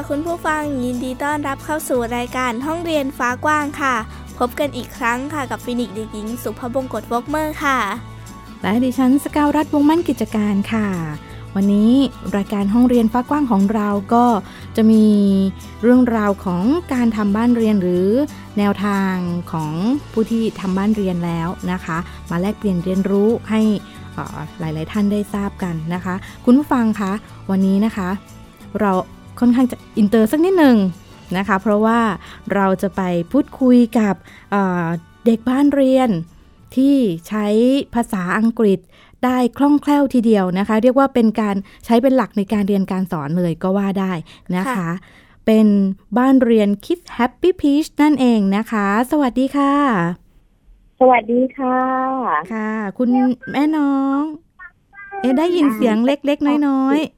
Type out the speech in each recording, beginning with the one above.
ค่ะคุณผู้ฟังยินดีต้อนรับเข้าสู่รายการห้องเรียนฟ้ากว้างค่ะ พบกันอีกครั้งค่ะกับฟินิกเด็กหญิงสุภบงกตวอกเมอร์ค่ะ และดิฉันสกาวรัฐวงมั่นกิจการค่ะ วันนี้รายการห้องเรียนฟ้ากว้างของเราก็จะมีเรื่องราวของการทำบ้านเรียนหรือแนวทางของผู้ที่ทำบ้านเรียนแล้วนะคะ มาแลกเปลี่ยนเรียนรู้ให้หลาย ๆ ท่านได้ทราบกันนะคะ คุณผู้ฟังคะวันนี้นะคะ เรา ค่อนข้างจะอินเตอร์สักนิดหนึ่งนะคะ เพราะว่าเราจะไปพูดคุยกับเด็กบ้านเรียนที่ใช้ภาษาอังกฤษได้คล่องแคล่วทีเดียวนะคะ เรียกว่าเป็นการใช้เป็นหลักในการเรียนการสอนเลยก็ว่าได้นะคะ เป็นบ้านเรียน Kids Happy Peach นั่นเองนะคะ สวัสดีค่ะ สวัสดีค่ะ ค่ะ คุณแม่น้อง เอ๊ได้ยินเสียงเล็กๆ น้อยๆ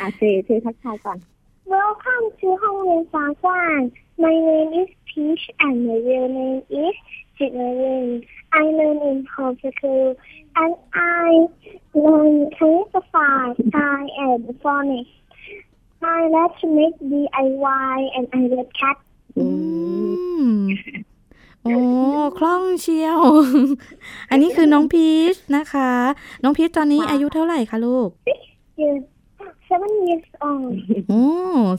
อาเซเซทักทายก่อน Welcome to ห้องเรียนฟ้ากว้าง My name is Peach and my real name is Jignarin I learn in public school and I learn classify I and phonics I like to make DIY and I love cat โอ้คล่องเชียว อันนี้คือน้องพีชนะคะ น้องพีชตอนนี้อายุเท่าไหร่คะลูก seven years old โอ้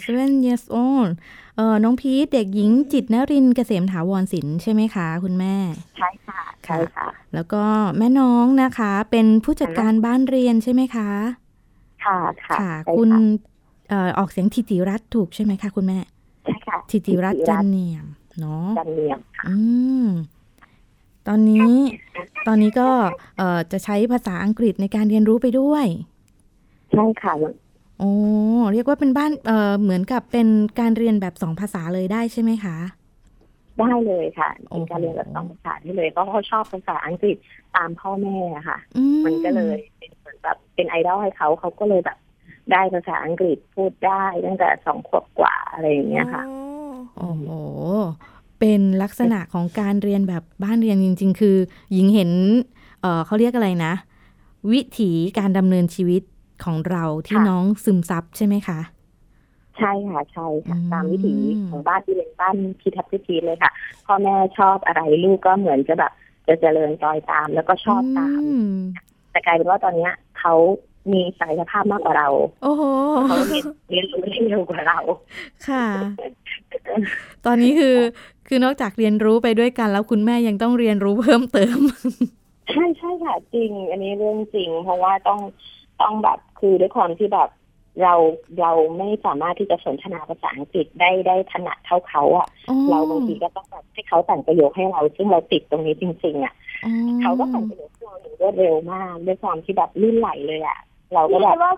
seven years old เออน้องพีชเด็กหญิงจิตนรินเกษมถาวรศิลป์ใช่ไหมคะ คุณแม่ ใช่ค่ะใช่ค่ะ แล้วก็แม่น้องนะคะ เป็นผู้จัดการบ้านเรียนใช่ไหมคะ ค่ะค่ะค่ะคุณเอ่อออกเสียงทิติรัตถูกใช่ไหมคะคุณแม่ ใช่ค่ะ ทิติรัตจันเนียมเนาะจันเนียมค่ะอืมตอนนี้ตอนนี้ก็เอ่อจะใช้ภาษาอังกฤษในการเรียนรู้ไปด้วย ใช่ค่ะ โอ้เรียกว่าเป็นบ้านเอ่อเหมือนกับเป็นการเรียนแบบสองภาษาเลยได้ใช่ไหมคะ ได้เลยค่ะเป็นการเรียนแบบสองภาษาได้เลยเพราะเขาชอบภาษาอังกฤษตามพ่อแม่ค่ะ มันก็เลยเป็นเหมือนแบบเป็นไอดอลให้เขาเขาก็เลยแบบได้ภาษาอังกฤษพูดได้ตั้งแต่สองขวบกว่าอะไรอย่างเงี้ยค่ะโอ้โหเป็นลักษณะของการเรียนแบบบ้านเรียนจริง ๆ คือ หญิงเห็น เออเขาเรียกอะไรนะ วิถีการดำเนินชีวิต ของเราที่น้องซึมซับใช่ไหมคะ ใช่ค่ะใช่ค่ะตามวิถีของบ้านที่เป็นบ้านพีทับพิทีเลยค่ะพ่อแม่ชอบอะไรลูกก็เหมือนจะแบบจะเจริญจอยตามแล้วก็ชอบตาม แต่กลายเป็นว่าตอนเนี้ยเขามีศักยภาพมากกว่าเรา โอ้โหเขาเรียนรู้ได้เร็วกว่าเรา ค่ะ ตอนนี้คือคือนอกจากเรียนรู้ไปด้วยกัน แล้วคุณแม่ยังต้องเรียนรู้เพิ่มเติม ใช่ใช่ค่ะจริง อันนี้เรื่องจริง เพราะว่าต้อง ต้องแบบคือด้วยความที่แบบเราเราไม่สามารถที่จะสนทนาภาษาอังกฤษได้ได้ถนัดเท่าเขาอะ เราบางทีก็ต้องแบบให้เขาแต่งประโยคให้เรา ซึ่งเราติดตรงนี้จริง ๆ อะ เขาก็แต่งประโยคให้เราอย่างรวดเร็วมาก ด้วยความที่แบบลื่นไหลเลยอะ เราก็แบบว่า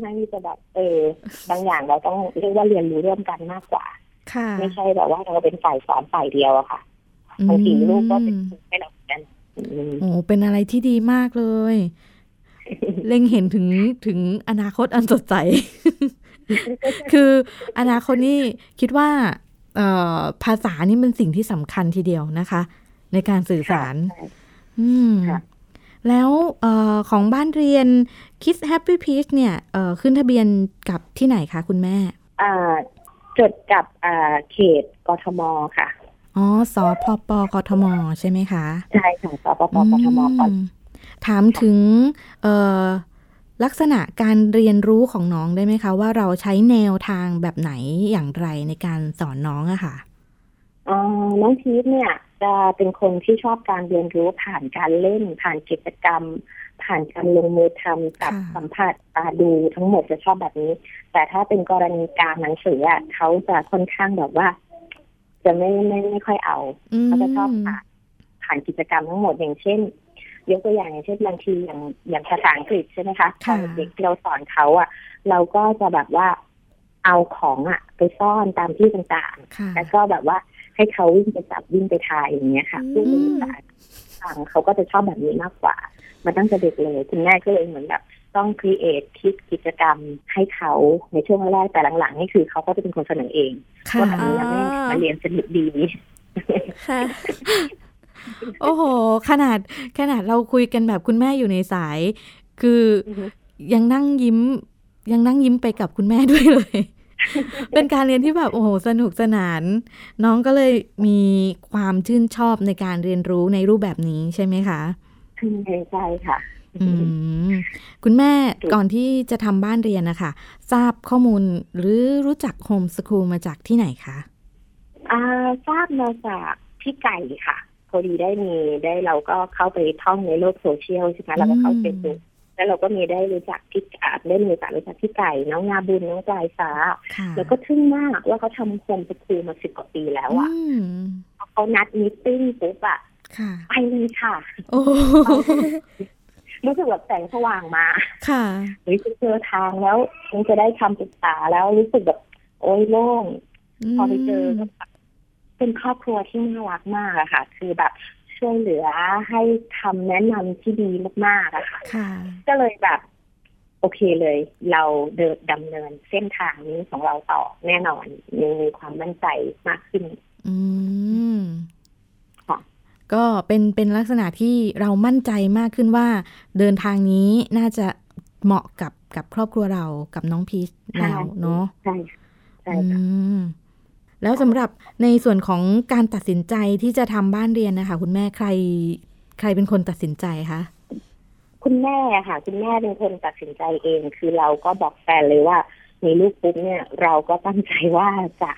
ไม่จะแบบเออบางอย่างเราต้องเรียกว่าเรียนรู้ร่วมกันมากกว่าไม่ใช่แบบว่าเราเป็นฝ่ายสอนฝ่ายเดียวอะค่ะบางทีลูกก็เป็นให้เราเหมือนกันโอ้เป็นอะไรที่ดีมากเลย เล็งเห็นถึงถึงอนาคตอันสดใส คืออนาคตนี่คิดว่าภาษานี่เป็นสิ่งที่สำคัญทีเดียวนะคะ ในการสื่อสาร อืมแล้วออของบ้านเรียน Kids Happy Peach เนี่ยขึ้นทะเบียนกับที่ไหนคะคุณแม่จดกับเขตกทมค่ะ อ๋อสอพปกทม ใช่ไหมคะ ใช่ค่ะสอพปกทม ถามถึงลักษณะการเรียนรู้ของน้องได้ไหมคะ ว่าเราใช้แนวทางแบบไหนอย่างไรในการสอนน้องอะค่ะน้องพีทเนี่ย จะเป็นคนที่ชอบการเรียนรู้ผ่านการเล่น ผ่านกิจกรรม ผ่านการลงมือทำกับสัมผัสตาดูทั้งหมดจะชอบแบบนี้ แต่ถ้าเป็นกรณีการหนังสืออะเขาจะค่อนข้างแบบว่า จะไม่ไม่ไม่ค่อยเอามเขาจะชอบผ่านผ่านกิจกรรมทั้งหมดอย่างเช่น ยกตัวอย่างอย่างเช่นบางทีอย่างอย่างภาษาอังกฤษใช่ไหมคะตอนเด็กที่เราสอนเขาอะ เราก็จะแบบว่าเอาของอะ ไปซ่อนตามที่ต่างค่ะๆแล้วก็แบบว่าให้เขาวิ่งไปจับวิ่งไปทายอย่างเงี้ยค่ะอืมพูดเป็นภาษาต่างเขาก็จะชอบแบบนี้มากกว่า มาตั้งแต่เด็กเลยคุณแม่ก็เลยเหมือนแบบต้องครีเอทคิดกิจกรรมให้เขาในช่วงแรกๆแต่หลังๆนี่คือเขาก็จะเป็นคนเสนอเองค่ะว่าแบบนี้นะแม่มาเรียนสนุกดีค่ะ โอ้โห ขนาดขนาดเราคุยกันแบบคุณแม่อยู่ในสาย คือออฮึยังนั่งยิ้ม ยังนั่งยิ้มไปกับคุณแม่ด้วยเลย เป็นการเรียนที่แบบโอ้โหสนุกสนาน น้องก็เลยมีความชื่นชอบในการเรียนรู้ในรูปแบบนี้ใช่ไหมคะใช่ใช่ค่ะอืมคุณแม่ก่อนที่จะทำบ้านเรียนนะคะทราบข้อมูลหรือรู้จักโฮมสคูลมาจากที่ไหนคะอ่าทราบมาจากพี่ไก่ค่ะ พอดีได้มีได้เราก็เข้าไปท่องในโลกโซเชียลใช่ไหมเราก็เข้าอืมเฟซบุ๊กแล้วเราก็มีได้รู้จักพี่อ่าได้มีโอกาสรู้จักพี่ไก่ น้องนาบุญน้องปลายฟ้าค่ะแล้วก็ทึ่งมากว่าเขาทำ homeschool มาสิบกว่าปีแล้วอะอืมพอเขานัด meeting ปุ๊บอะค่ะไปเลยค่ะโอ้รู้สึกแบบแสงสว่างมาค่ะเฮ้ยเจอทางแล้วมันจะได้คำปรึกษาแล้วรู้สึกแบบโอ้ยโล่ง พอไปเจอก็แบบ เป็นครอบครัวที่น่ารักมากอะค่ะ คือแบบช่วยเหลือให้คำแนะนำที่ดีมากๆอะค่ะค่ะ ก็เลยแบบ โอเคเลย เราเดินดำเนินเส้นทางนี้ของเราต่อแน่นอนมีมีความมั่นใจมากขึ้น อืมค่ะก็เป็นเป็นลักษณะที่เรามั่นใจมากขึ้นว่า เดินทางนี้น่าจะเหมาะกับกับครอบครัวเรากับน้องพีชแล้วเนาะใช่ค่ะใช่อืค่ะม แล้วสำหรับในส่วนของการตัดสินใจที่จะทำบ้านเรียนนะคะ คุณแม่ใคร ใครเป็นคนตัดสินใจคะคุณแม่อะค่ะ คุณแม่เป็นคนตัดสินใจเอง คือเราก็บอกแฟนเลยว่ามีลูกปุ๊บเนี่ย เราก็ตั้งใจว่าจะ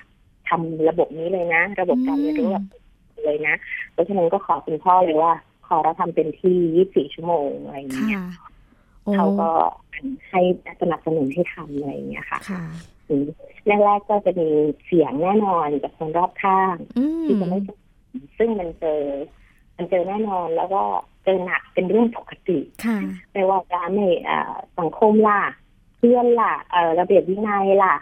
ทำระบบนี้เลยนะ ระบบการเรียนรู้แบบเลยนะ เพราะฉะนั้นก็ขอคุณพ่อเลยว่า ขอเราทำเป็นที่ 24 ชั่วโมงอะไรอย่างค่ะเงี้ยโอ้เขาก็ให้สนับสนุนให้ทำอะไรอย่างเงี้ยค่ะค่ะอืม แรกๆก็จะมีเสียงแน่นอนจากคนรอบข้างอืมที่จะไม่ซึ่งมันเจอ มันเจอแน่นอนแล้วก็เจอหนักเป็นเรื่องปกติค่ะไม่ว่าจะในเอ่อสังคมล่ะเพื่อนล่ะเอ่อระเบียบวินัยล่ะ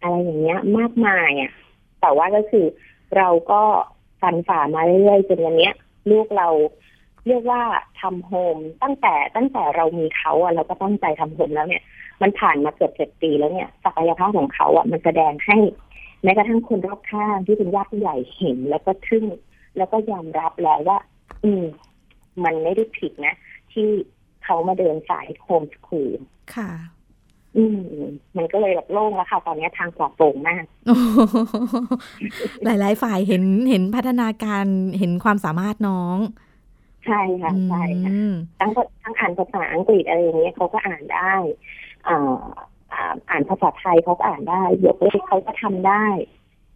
อะไรอย่างเงี้ย มากมายอะแต่ว่าก็คือเราก็ฟันฝ่ามาเรื่อยๆจนวันเนี้ย ลูกเราเรียกว่าทำโฮมตั้งแต่ตั้งแต่เรามีเขาอะเราก็ตั้งใจทำโฮมแล้วเนี่ย มันผ่านมาเกือบเจ็ดปีแล้วเนี่ยศักยภาพของเขาอะมันแสดงให้แม้กระทั่งคนรอบข้างที่เป็นญาติผู้ใหญ่เห็น แล้วก็ทึ่งแล้วก็ยอมรับแล้วว่า อืม มันไม่ได้ผิดนะ ที่เขามาเดินสายโฮมสคูลค่ะ อืม มันก็เลยแบบโล่งแล้วค่ะ ตอนนี้ทางปลอดโปร่งมากโอ้โหหลาย ๆ ฝ่ายเห็นเห็นพัฒนาการเห็นความสามารถน้องใช่ค่ะใช่ค่ะอืมทั้งทั้งอ่านภาษาอังกฤษอะไรอย่างเงี้ยเขาก็อ่านได้ อ่าอ่าอ่านภาษาไทยเขาก็อ่านได้ยกเลขเขาก็ทำได้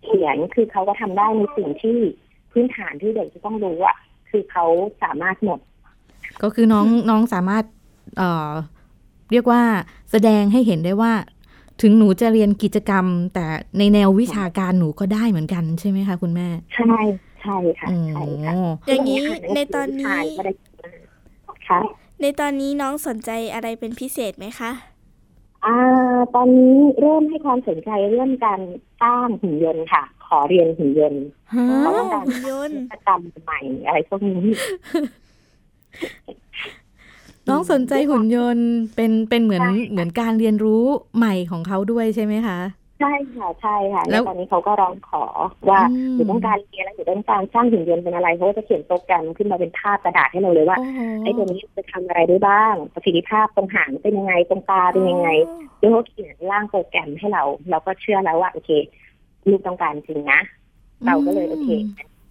เขียนคือเขาก็ทำได้ในสิ่งที่พื้นฐานที่เด็กจะต้องรู้อะคือเขาสามารถหมด ก็คือน้องน้องสามารถเอ่อเรียกว่าแสดงให้เห็นได้ว่า ถึงหนูจะเรียนกิจกรรม แต่ในแนววิชาการหนูก็ได้เหมือนกันใช่ไหมคะคุณแม่ ใช่ใช่ค่ะโอ้ใช่ค่ะอย่างนี้ในตอนนี้ก็ได้ค่ะในตอนนี้น้องสนใจอะไรเป็นพิเศษไหมคะ อ่าตอนนี้เริ่มให้ความสนใจเรื่องการสร้างหุ่นยนต์ค่ะ ขอเรียนหุ่นยนต์ฮะเขาต้องการหุ่นยนต์กิจกรรมใหม่อะไรพวกนี้น้องสนใจหุ่นยนต์เป็นเป็นเหมือนเหมือนการเรียนรู้ใหม่ของเขาด้วยใช่ไหมคะ ใช่ค่ะใช่ค่ะแล้แล้ววตอนนี้เขาก็ร้องขอว่าอืมหนูต้องการเรียนแล้วหนูต้องการสร้างหุ่นยนต์เป็นอะไรเขาก็จะเขียนโปรแกรมขึ้นมาเป็นภาพกระดาษให้เราเลยว่าโอ้โหไอ้ตัวนี้จะทำอะไรได้บ้าง ประสิทธิภาพตรงหางเป็นยังไงตรงตาเป็นยังไงแล้วเขาเขียนร่างโปรแกรมให้เรา เราก็เชื่อแล้วว่าโอเคลูกต้องการจริงนะ เราก็เลยโอเค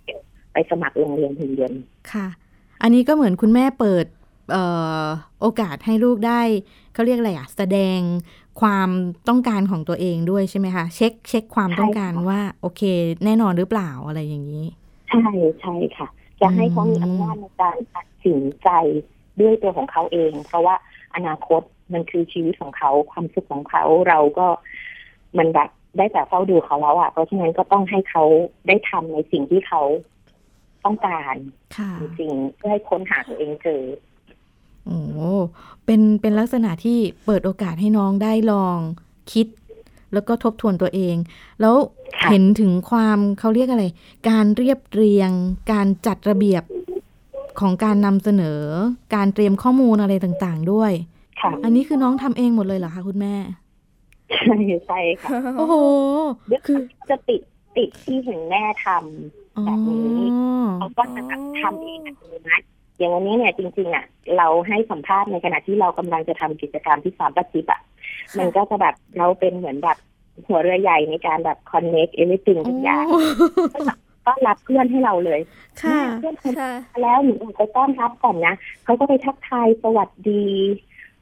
เดี๋ยวไปสมัครโรงเรียนหุ่นยนต์ค่ะ อันนี้ก็เหมือนคุณแม่เปิดเอ่อ โอกาสให้ลูกได้เขาเรียกอะไรอะแสดงความต้องการของตัวเองด้วยใช่ไหมคะ เช็คเช็คความต้องการว่าโอเค แน่นอนหรือเปล่าอะไรอย่างนี้ ใช่ใช่ค่ะ จะให้เขามีอำนาจในการตัดสินใจด้วยตัวของเขาเอง เพราะว่าอนาคตมันคือชีวิตของเขาความสุขของเขาเราก็มันแบบได้แต่เฝ้าดูเขาแล้วอะเพราะฉะนั้นก็ต้องให้เขาได้ทำในสิ่งที่เขาต้องการค่ะจริงๆเพื่อให้ค้นหาตัวเองเจอ โอ้เป็นเป็นลักษณะที่เปิดโอกาสให้น้องได้ลองคิด แล้วก็ทบทวนตัวเอง แล้วค่ะเห็นถึงความเขาเรียกอะไร การเรียบเรียง การจัดระเบียบของการนำเสนอ การเตรียมข้อมูลอะไรต่างๆ ด้วยค่ะอันนี้คือน้องทำเองหมดเลยเหรอคะคุณแม่ใช่ใช่ค่ะโอ้โหคือจะติดติดที่เห็นแม่ทำอ๋อแบบนี้เขาก็จะแบบทำเองอัตโนมัติ อย่างวันนี้เนี่ยจริงๆอะ เราให้สัมภาษณ์ในขณะที่เรากำลังจะทำกิจกรรมที่สามปฏิบัติมันก็จะแบบเราเป็นเหมือนแบบหัวเรือใหญ่ในการแบบ connect everything ทุกอย่างก็รับเพื่อนให้เราเลยค่ะแม่เพื่อนคนค่ะแล้วหนูไปต้อนรับก่อนนะเขาก็ไปทักทายสวัสดี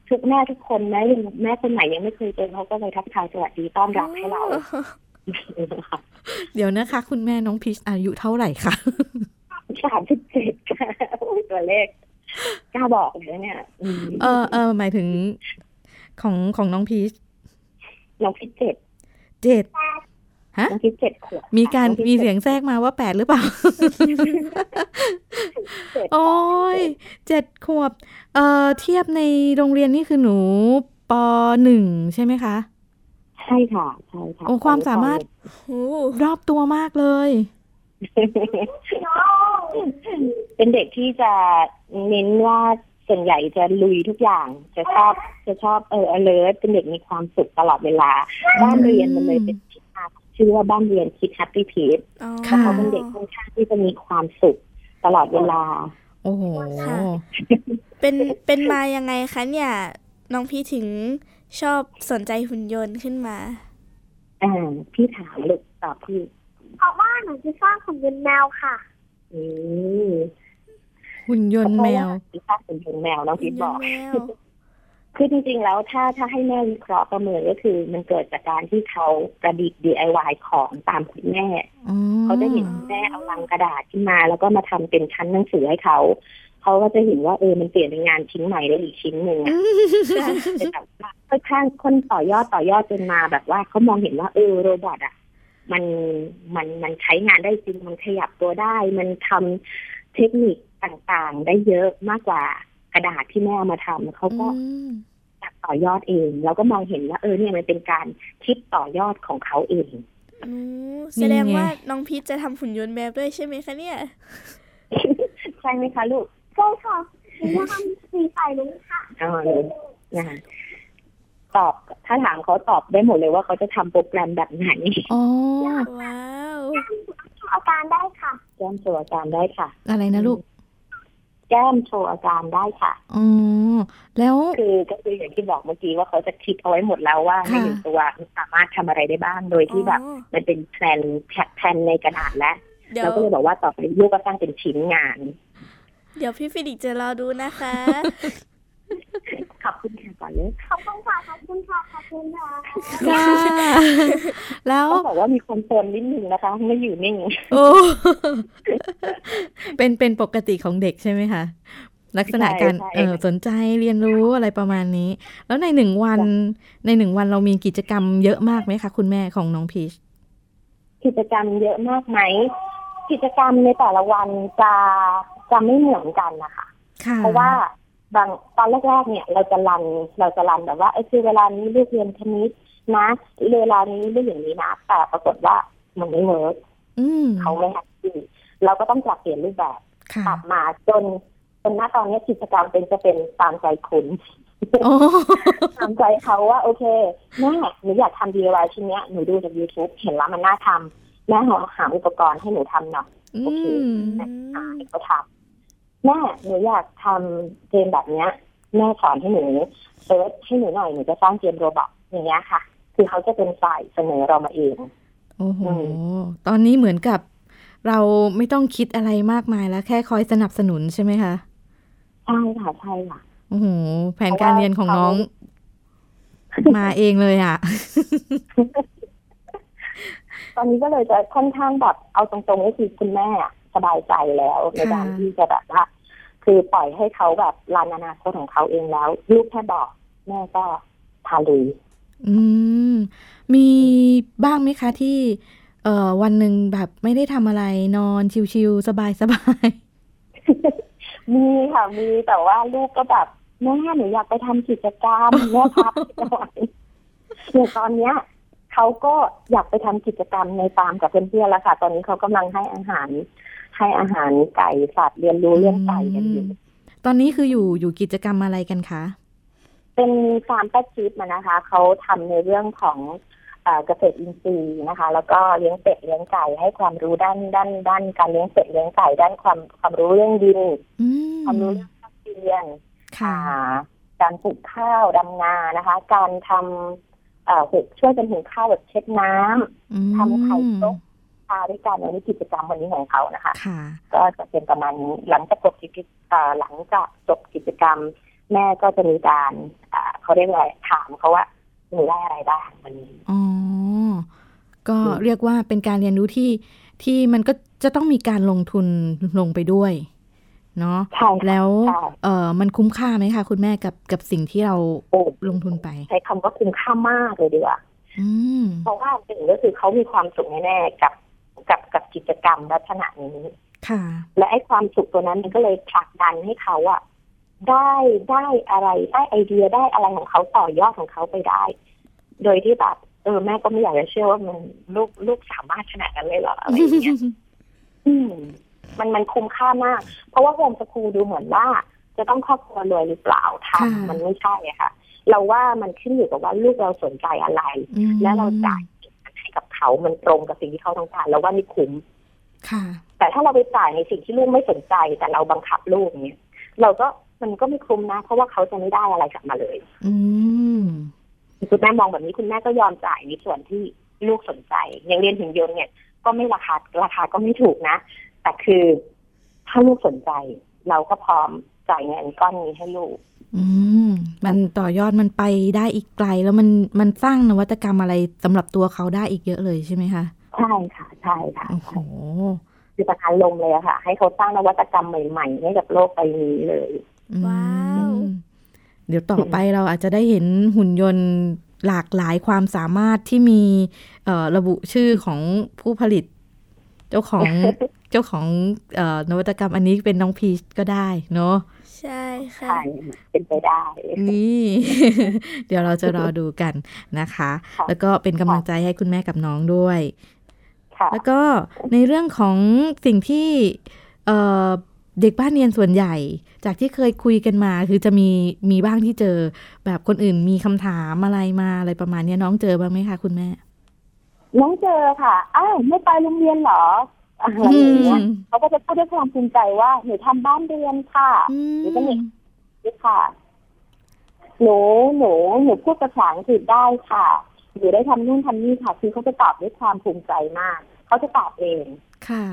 ทุกแม่ทุกคนแม้แม่คนไหนยังไม่เคยเจอเขาก็ไปทักทายสวัสดีต้อนรับให้เรา เดี๋ยวนะคะ คุณแม่น้องพีชอายุเท่าไหร่คะ สามสิบเจ็ดค่ะโอ้ยตัวเลขกล้าบอกเลยนะเนี่ยอืมเออเออหมายถึงของของน้องพีชน้องพิเจ็ดเจ็ดฮะน้องพิเจ็ดขวบมีการน้องพิมีจ็ดเสียงแทรกมาว่าแปดหรือเปล่าเจ็ดโอ้ยเจ็ดขวบ เอ่อเทียบในโรงเรียนนี่คือหนู ป.หนึ่งใช่ไหมคะ ใช่ค่ะ ใช่ค่ะโอ้ความสามารถโอ้รอบตัวมากเลย เป็นเด็กที่จะเน้นว่าส่วนใหญ่จะลุยทุกอย่าง จะชอบจะชอบเออ alert เป็นเด็กมีความสุขตลอดเวลา บ้านเรียนมันเลยเป็นที่มาของชื่อว่าบ้านเรียน Kids Happy Peace อ๋อค่ะเขาเป็นเด็กค่อนข้างที่จะมีความสุขตลอดเวลา โอ้โหค่ะเป็นเป็นมายังไงคะเนี่ยน้องพี่ถึงชอบสนใจหุ่นยนต์ขึ้นมาอ่าพี่ถามลูกตอบพี่ เพราะว่าหนูจะสร้างหุ่นยนต์แมวค่ะ อืมหุ่นยนต์แมวพี่ชอบเป็นหุ่นแมวน้องพีทบอกแมวคือจริงๆแล้วถ้าถ้าให้แม่วิเคราะห์ประเมินก็คือ มันเกิดจากการที่เขาประดิษฐ์ DIY ของตามคุณแม่อ๋อเขาจะเห็นคุณแม่เอาลังกระดาษขึ้นมา แล้วก็มาทำเป็นชั้นหนังสือให้เขาเขาก็จะเห็นว่าเออมันเปลี่ยนเป็นงานชิ้นใหม่ได้อีกชิ้นหนึ่งอะเป็นแบบว่าค่อนข้างคนต่อยอดต่อยอดจนมาแบบว่าเขามองเห็นว่าเออโรบอทอะ มันมันมันใช้งานได้จริงมันขยับตัวได้ มันทำเทคนิคต่างๆ ได้เยอะมากกว่ากระดาษที่แม่เอามาทำเขาก็อืมอยากต่อยอดเองแล้วก็มองเห็นว่าเออเนี่ยมันเป็นการคิดต่อยอดของเขาเองอืมแสดงว่าน้องพีชจะทำหุ่นยนต์แบบด้วยใช่ไหมคะเนี่ย ใช่ไหมคะลูกใช่ค่ะหนูจะทำสีใสลุงค่ะอ๋อเลยนะคะ ตอบ ถ้าถามเขาตอบได้หมดเลยว่าเขาจะทำโปรแกรมแบบไหนอ๋อว้าวอาการได้ค่ะ แก้มโชว์อาการได้ค่ะ อะไรนะลูก แก้มโชว์อาการได้ค่ะอ๋อแล้วคือก็คืออย่างที่บอกเมื่อกี้ว่าเขาจะคิดเอาไว้หมดแล้วว่าในค่ะหนึ่งตัวมันสามารถทำอะไรได้บ้างโดยที่แบบอ๋อมันเป็นแผนแผนในกระดาษแล้วเดี๋ยวเราก็เลยบอกว่าต่อไปลูกก็สร้างเป็นชิ้นงาน เดี๋ยวพี่ฟิลิกจะรอดูนะคะ ขอบคุณค่ะก่อนเลยขอบคุณค่ะขอบคุณค่ะขอบคุณค่ะค่ะแล้วต้องบอกว่ามีคนโซนนิดนึงนะคะไม่อยู่นิ่งโอ้เป็นเป็นปกติของเด็กใช่ไหมคะลักษณะการใช่เออสนใจเรียนรู้อะไรประมาณนี้ แล้วในหนึ่งวัน ในหนึ่งวันเรามีกิจกรรมเยอะมากไหมคะ คุณแม่ของน้องพีชกิจกรรมเยอะมากไหมกิจกรรมในแต่ละวันจะจะไม่เหมือนกันนะคะค่ะเพราะว่า บางตอนแรกๆเนี่ย เราจะรันเราจะรันแบบว่าไอ้ยคือเวลานี้ลูกเรียนคณิตนะเวลานี้ลูกอย่างนี้นะแต่ปรากฏว่ามันไม่ work อืมเขาไม่ happy เราก็ต้องปรับเปลี่ยนรูปแบบค่ะปรับมาจนจนณตอนนี้กิจกรรมเป็นจะเป็นตามใจคุณโอ้ตามใจเขาว่าโอเคแม่หนูอยากทำ DIY ชิ้นเนี้ยหนูดูจาก YouTube เห็นแล้วมันน่าทำแม่หาหาอุปกรณ์ให้หนูทำหน่อยอืโอเคมแม่หาให้เขาทำ แม่หนูอยากทำเกมแบบเนี้ย แม่สอนให้หนู search ให้หนูหน่อยหนูจะสร้างเกม robot อย่างเงี้ยค่ะ คือเขาจะเป็นฝ่ายเสนอเรามาเองโอ้โหอืตอนนี้เหมือนกับเราไม่ต้องคิดอะไรมากมายแล้ว แค่คอยสนับสนุนใช่ไหมคะใช่ค่ะใช่ค่ะโอ้โหแผนการเรียนของน้อง มาเองเลยอะ ตอนนี้ก็เลยจะค่อนข้างแบบเอาตรงๆก็คือคุณแม่อะสบายใจแล้วในการค่ะที่จะแบบว่า คือปล่อยให้เขาแบบรันอนาคตของเขาเองแล้ว ลูกแค่บอกแม่ก็พาลุยอืมมีบ้างไหมคะที่ เอ่อวันหนึ่งแบบไม่ได้ทำอะไรนอนชิวๆสบายๆมีค่ะมีแต่ว่าลูกก็แบบแม่หนูอยากไปทำกิจกรรมแม่พักหน่อยเนี่ยตอนเนี้ยเขาก็อยากไปทำกิจกรรมในฟาร์มกับเพื่อนๆแล้วค่ะ ตอนนี้เขากำลังให้อาหาร ให้อาหารไก่สัตว์เรียนรู้เรื่องไก่กันอยู่ตอนนี้คืออยู่อยู่กิจกรรมอะไรกันคะ เป็นฟาร์มแป๊ชิปมานะคะ เขาทำในเรื่องของเกษตรอินทรีย์นะคะ แล้วก็เลี้ยงเป็ดเลี้ยงไก่ให้ความรู้ด้านด้าน ด้านการเลี้ยงเป็ดเลี้ยงไก่ด้านความความรู้เรื่องดินความรู้เรื่องข้าวเรียนการปลูกข้าวดำนานะคะ การทำหุบช่วยกันหุงข้าวแบบเช็ดน้ำทำไข่ต้ม พาด้วยกันในกิจกรรมวันนี้ของเขานะคะ ก็จะเป็นประมาณนี้หลังจากจบกิจหลังจากจบกิจกรรม แม่ก็จะมีการเขาเรียกว่าถามเขาว่าหนูได้อะไรบ้างวันนี้อ๋อก็เรียกว่าเป็นการเรียนรู้ที่ที่มันก็จะต้องมีการลงทุนลงไปด้วยเนาะแล้วเออมันคุ้มค่าไหมคะคุณแม่กับกับสิ่งที่เราลงทุนไป ใช้คำว่าคุ้มค่ามากเลยดีกว่าเพราะว่าหนึ่งก็คือเขามีความสุขแน่ๆกับ กับกับกิจกรรมลักษณะนี้ค่ะ และไอ้ความสุขตัวนั้นมันก็เลยผลักดันให้เขาอะได้ได้อะไรได้ไอเดียได้อะไรของเขาต่อยอดของเขาไปได้ โดยที่แบบเออแม่ก็ไม่อยากจะเชื่อว่ามันลูกลูกสามารถขนาดนั้นเลยเหรออะไรอย่างเงี้ยอืมมันมันคุ้มค่ามาก เพราะว่าโฮมสคูลดูเหมือนว่า จะต้องครอบครัวรวยหรือเปล่าทำมันไม่ใช่อะค่ะ เราว่ามันขึ้นอยู่กับว่าลูกเราสนใจอะไร และเราจ่าย ให้กับเขา มันตรงกับสิ่งที่เขาต้องการ แล้วว่านี่คุ้มค่ะแต่ถ้าเราไปจ่ายในสิ่งที่ลูกไม่สนใจ แต่เราบังคับลูกเนี่ยเราก็มันก็ไม่คุ้มนะ เพราะว่าเขาจะไม่ได้อะไรกลับมาเลย อืมคุณแม่มองแบบนี้คุณแม่ก็ยอมจ่ายในส่วนที่ลูกสนใจ อย่างเรียนถึงยนต์เนี่ย ก็ไม่ราคาราคาก็ไม่ถูกนะ แต่คือถ้าลูกสนใจ เราก็พร้อม จ่ายเงินก้อนนี้ให้ลูก อืมมันต่อยอดมันไปได้อีกไกล แล้วมันมันสร้างนวัตกรรมอะไรสำหรับตัวเขาได้อีกเยอะเลยใช่ไหมคะใช่ค่ะใช่ค่ะโอ้โหคือประทานลมเลยค่ะ ให้เขาสร้างนวัตกรรมใหม่ๆให้กับโลกใบนี้เลยว้าวเดี๋ยวต่อไปเราอาจจะได้เห็นหุ่นยนต์หลากหลายความสามารถที่มีระบุชื่อของผู้ผลิต เจ้าของเจ้าของนวัตกรรมอันนี้เป็นน้องพีชก็ได้เนาะใช่ค่ะเป็นไปได้ นี่ เดี๋ยวเราจะรอดูกันนะคะ แล้วก็เป็นกำลังใจให้คุณแม่กับน้องด้วยแล้วก็ในเรื่องของสิ่งที่เด็กบ้านเรียนส่วนใหญ่ จากที่เคยคุยกันมา คือจะมีมีบ้างที่เจอ แบบคนอื่นมีคำถามอะไรมาอะไรประมาณนี้น้องเจอบ้างไหมคะคุณแม่ น้องเจอค่ะ อ้าวไม่ไปโรงเรียนเหรออะไรอย่างเงี้ยเขาก็จะพูดด้วยความภูมิใจว่าหนูทำบ้านเรียนค่ะหรือก็นี่ค่ะหนูหนูหนูพูดภาษาอังกฤษได้ค่ะหรือได้ทำนู่นทำนี่ค่ะ คือเขาจะตอบด้วยความภูมิใจมาก เขาจะตอบเองค่ะ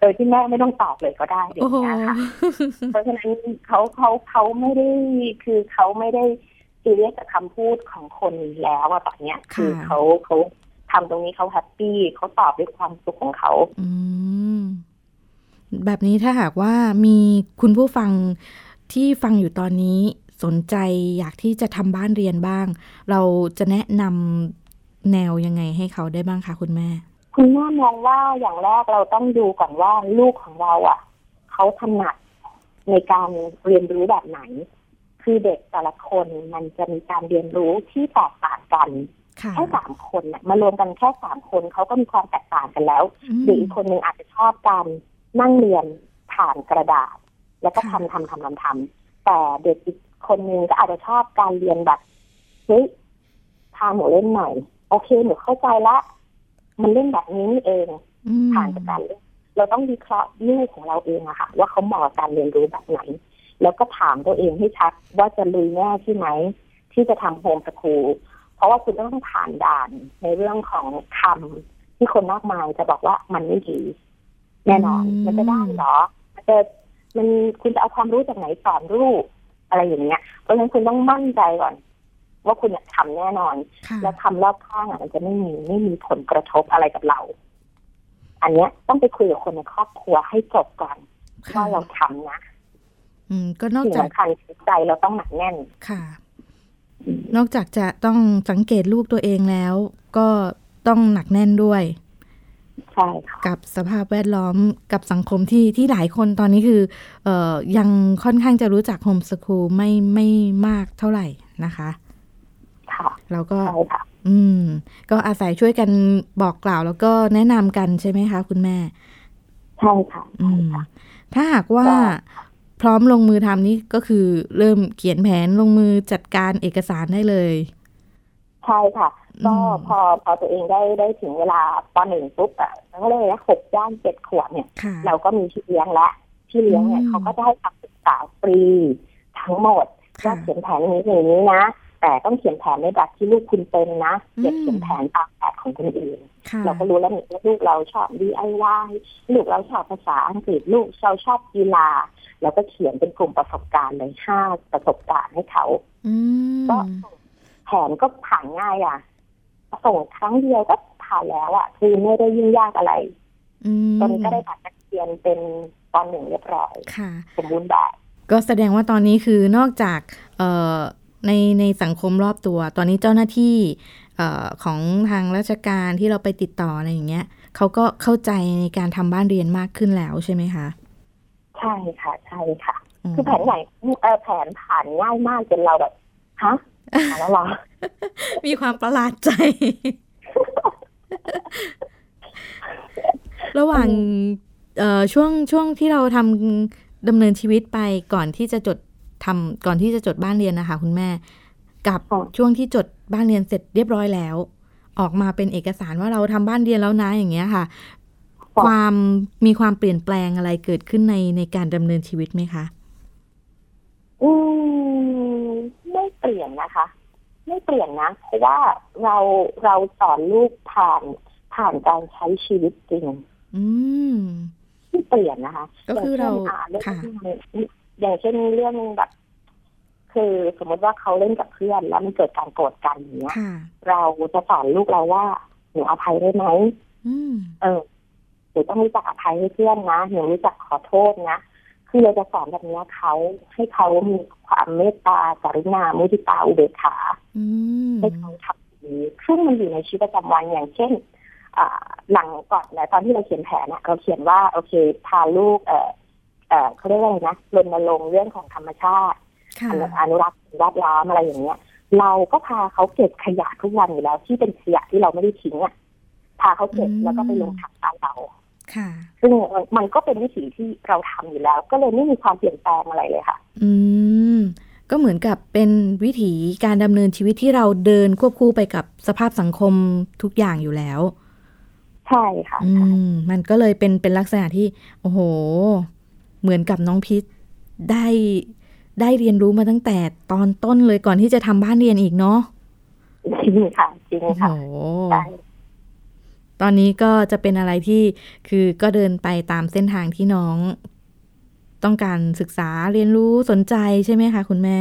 โดยที่แม่ไม่ต้องตอบเลยก็ได้เด็กนะคะเพราะฉะนั้นเขาเขาเขาไม่ได้คือเขาไม่ได้ซีเรียสกับคำพูดของคนแล้วอะตอนเนี้ยคือเขาเขา ทำตรงนี้เขา happy เขาตอบด้วยความสุขของเขา อืมแบบนี้ถ้าหากว่ามีคุณผู้ฟังที่ฟังอยู่ตอนนี้สนใจอยากที่จะทำบ้านเรียนบ้าง เราจะแนะนำแนวยังไงให้เขาได้บ้างคะคุณแม่ คุณแม่มองว่าอย่างแรกเราต้องดูก่อนว่าลูกของเราอะ่ะเขาถนัดในการเรียนรู้แบบไหน คือเด็กแต่ละคนมันจะมีการเรียนรู้ที่แตกต่างกัน แค่สามคนเนี่ยมารวมกันแค่สามคนเขาก็มีความแตกต่างกันแล้วเด็กอีกคนหนึ่งอาจจะชอบการนั่งเรียนผ่านกระดาษ แล้วก็ทำทำทำทำทำแต่เด็กอีกคนหนึ่งก็อาจจะชอบการเรียนแบบเฮ้ยพาหนูเล่นใหม่โอเคหนูเข้าใจละ มันเล่นแบบนี้นี่เองผ่านจากการเล่นเราต้องวิเคราะห์ลูกของเราเองอะค่ะ ว่าเขาเหมาะกับการเรียนรู้แบบไหน แล้วก็ถามตัวเองให้ชัดว่าจะลุยแน่ใช่ไหมที่จะทำโฮมสคูล ราะว่าคุณต้องผ่านด่านในเรื่องของคำที่คนมากมายจะบอกว่ามันไม่ดีแน่นอน มันจะได้เหรอจะมันคุณจะเอาความรู้จากไหนสอนลูกอะไรอย่างเงี้ย เพราะฉะนั้นคุณต้องมั่นใจก่อน ว่าคุณอยากทำแน่นอน แล้วทำรอบข้างมันจะไม่มีไม่มีผลกระทบอะไรกับเรา อันเนี้ยต้องไปคุยกับคนในครอบครัวให้จบก่อนว่าเราทำนะอืมก็นอกจากสำคัญใจเราต้องหนักแน่นค่ะ นอกจากจะต้องสังเกตลูกตัวเองแล้ว ก็ต้องหนักแน่นด้วยใช่ค่ะกับสภาพแวดล้อมกับสังคมที่ที่หลายคนตอนนี้คือเอ่อยังค่อนข้างจะรู้จักโฮมสคูลไม่ไม่มากเท่าไหร่นะคะค่ะเราก็ใช่ค่ะอืม ก็อาศัยช่วยกันบอกกล่าวแล้วก็แนะนำกันใช่ไหมคะ คุณแม่ ใช่ค่ะ อืใช่มค่ะถ้าหากว่าก็ พร้อมลงมือทำนี่ก็คือเริ่มเขียนแผนลงมือจัดการเอกสารได้เลย ใช่ค่ะ ก็อืมพอพอตัวเองได้ได้ถึงเวลาปหนึ่งปุ๊บอะก็เลยนะหกย่างเจ็ดขวบเนี่ยค่ะเราก็มีพี่เลี้ยงและพี่เลี้ยงเนี่ยอืมเขาก็ได้คำปรึกษาฟรีทั้งหมดค่ะว่าเขียนแผนอย่างนี้อย่างนี้นะ แต่ต้องเขียนแผนในแบบที่ลูกคุณเป็นนะอย่าอืมเขียนแผนตามแบบของคนอื่นค่ะเราก็รู้แล้วนี่ว่าลูกเราชอบ DIY ลูกเราชอบภาษาอังกฤษลูกเราชอบกีฬาเราก็เขียนเป็นกลุ่มประสบการณ์เลยห้าประสบการณ์ให้เขาอืมก็แผนก็ผ่านง่ายอะส่งครั้งเดียวก็ผ่านแล้วอะคือไม่ได้ยุ่งยากอะไรอืมตอนนี้ก็ได้บัตรนักเรียนเป็นตอนหนึ่งเรียบร้อยค่ะสมบูรณ์แบบก็แสดงว่าตอนนี้คือนอกจากเอ่อ ในในสังคมรอบตัว ตอนนี้เจ้าหน้าที่เอ่อของทางราชการที่เราไปติดต่ออะไรอย่างเงี้ยเขาก็เข้าใจในการทำบ้านเรียนมากขึ้นแล้วใช่ไหมคะ ใช่ค่ะใช่ค่ะมคือแผนใหญ่เออแผนผ่านง่ายมากจนเราแบบฮะมาแล้วเหรอมีความประหลาดใจ ระหว่างเอ่อช่วงช่วงที่เราทำดำเนินชีวิตไปก่อนที่จะจด ทำก่อนที่จะจดบ้านเรียนนะคะ คุณแม่ กับค่ะช่วงที่จดบ้านเรียนเสร็จเรียบร้อยแล้ว ออกมาเป็นเอกสารว่าเราทำบ้านเรียนแล้วนะอย่างเงี้ยค่ะ ความมีความเปลี่ยนแปลงอะไรเกิดขึ้นในในการดำเนินชีวิตไหมคะอืมไม่เปลี่ยนนะคะ ไม่เปลี่ยนนะ เพราะว่าเราเราสอนลูกผ่านผ่านการใช้ชีวิตจริง อืมไม่เปลี่ยนนะคะก็คือเราย่งช่นอ่เรื่องค่ะ อย่างเช่นเรื่องแบบ คือสมมติว่าเขาเล่นกับเพื่อนแล้วมันเกิดการโกรธกันอย่างเงี้ยค่ะเราจะสอนลูกเราว่าหนูอภัยได้ไหมอืมเออหนูต้องรู้จักอภัยให้เพื่อนนะหนูรู้จักขอโทษนะคือเราจะสอนแบบเนี้ยเขาให้เขามีความเมตตากรุณามุทิตาอุเบกขาอืมให้เขาทำอย่างนี้ซึ่งมันอยู่ในชีวิตประจำวันอย่างเช่นอ่าหลังก่อนนะตอนที่เราเขียนแผนอะเราเขียนว่า โอเค พาลูกเอ่อ เอ่อเขาเรียกว่าอะไรนะรณรงค์เรื่องของธรรมชาติค่ะอนุอนุรักษ์สิ่งแวดล้อมอะไรอย่างเงี้ย เราก็พาเขาเก็บขยะทุกวันอยู่แล้ว ที่เป็นขยะที่เราไม่ได้ทิ้งอะพาเขาเก็บแล้วก็ไปลงถังบ้านเราค่ะซึ่งมันก็เป็นวิถีที่เราทำอยู่แล้ว ก็เลยไม่มีความเปลี่ยนแปลงอะไรเลยค่ะ อืมก็เหมือนกับเป็นวิถีการดำเนินชีวิตที่เราเดินควบคู่ไปกับสภาพสังคมทุกอย่างอยู่แล้ว ใช่ค่ะอืมมันก็เลยเป็นเป็นลักษณะที่ โอ้โห เหมือนกับน้องพิษได้ได้เรียนรู้มาตั้งแต่ตอนต้นเลยก่อนที่จะทำบ้านเรียนอีกเนาะจริงค่ะจริงโอ้โหค่ะใช่ตอนนี้ก็จะเป็นอะไรที่คือก็เดินไปตามเส้นทางที่น้อง ต้องการศึกษาเรียนรู้สนใจใช่ไหมคะ คุณแม่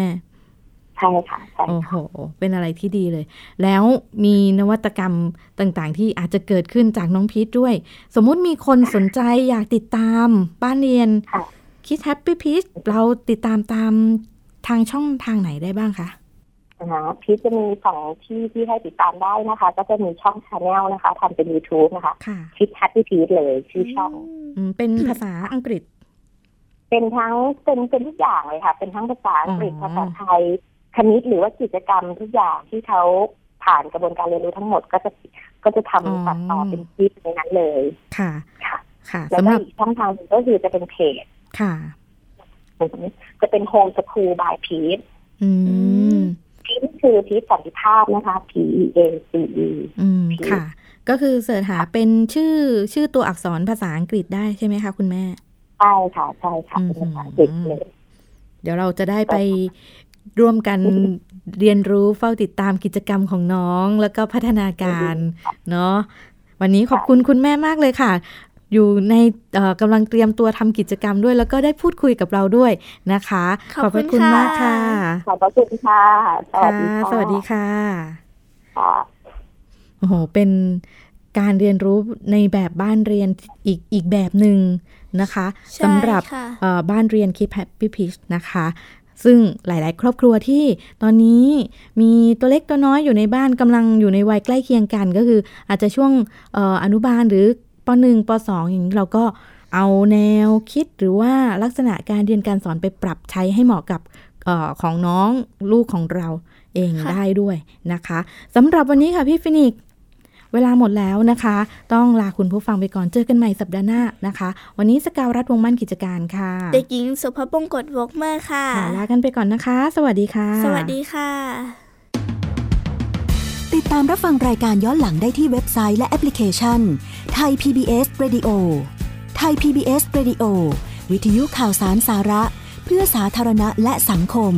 ใช่ค่ะใช่โอ้โห เป็นอะไรที่ดีเลย แล้วมีนวัตกรรมต่างๆ ที่อาจจะเกิดขึ้นจากน้องพีทด้วย สมมุติมีคนสนใจอยากติดตามบ้านเรียนค่ะคิดแฮปปี้พีชเราติดตามตามทางช่องทางไหนได้บ้างคะนะคะพีชจะมีสองที่ที่ให้ติดตามได้นะคะ ก็จะมีช่องชาแนลนะคะทำเป็น YouTube นะคะค่ะพีชแฮปปี้พีชเลยชื่อช่องอืมเป็นภาษาอังกฤษ เป็นทั้งเป็นเป็นทุกอย่างเลยค่ะ เป็นทั้งภาษาอังกฤษอ๋อภาษาไทย คณิตหรือว่ากิจกรรมทุกอย่างที่เขาผ่านกระบวนการเรียนรู้ทั้งหมดก็จะก็จะทำตัดต่อเป็นคลิปในนั้นเลย ค่ะ ค่ะ ค่ะแล้วสำหก็รับอีกช่องทางหนึ่งก็คือจะเป็นเพจ ค่ะ จะเป็นโฮมสคูลบายพีชอืมพีชคือพีชสันติภาพนะคะ P E A C E อืมพีชค่ะ ก็คือเสิร์ชหาเป็นชื่อชื่อตัวอักษรภาษาอังกฤษได้ใช่ไหมคะคุณแม่ ใช่ค่ะ ใช่ค่ะเป็นภาษาอังกฤษเลยเดี๋ยวเราจะได้ไป ร่วมกันเรียนรู้เฝ้าติดตามกิจกรรมของน้อง แล้วก็พัฒนาการเนาะวันนี้ขอบคุณคุณแม่มากเลยค่ะ อยู่ในเอ่อกำลังเตรียมตัวทำกิจกรรมด้วย แล้วก็ได้พูดคุยกับเราด้วยนะคะ ขอบพระคุณมากค่ะค่ะขอบพระคุณค่ะสวัสดีค่ะค่ะสวัสดีค่ะค่ะโอ้โหเป็นการเรียนรู้ในแบบบ้านเรียนอีกอีกแบบหนึ่งนะคะใช่สำหรับค่ะเอ่อบ้านเรียน Keep Happy Peace นะคะ ซึ่งหลาย ๆ ครอบครัวที่ตอนนี้มีตัวเล็กตัวน้อยอยู่ในบ้านกำลังอยู่ในวัยใกล้เคียงกัน ก็คืออาจจะช่วงอออนุบาลหรือป .1 ป .2 อย่างนี้เราก็เอาแนวคิดหรือว่าลักษณะการเรียนการสอนไปปรับใช้ให้เหมาะกับออของน้องลูกของเราเองได้ด้วยนะคะสำหรับวันนี้ค่ะพี่ฟินิก เวลาหมดแล้วนะคะ ต้องลาคุณผู้ฟังไปก่อนเจอกันใหม่สัปดาห์หน้านะคะ วันนี้สกาวรัฐวงมั่นกิจการค่ะเด็กหญิงสุภบงกตวกเมอร์ค่ะค่ะลากันไปก่อนนะคะ สวัสดีค่ะ สวัสดีค่ะ ติดตามรับฟังรายการย้อนหลังได้ที่เว็บไซต์และแอปพลิเคชันไทย PBS Radio ไทย PBS Radio วิทยุข่าวสารสาระ เพื่อสาธารณะและสังคม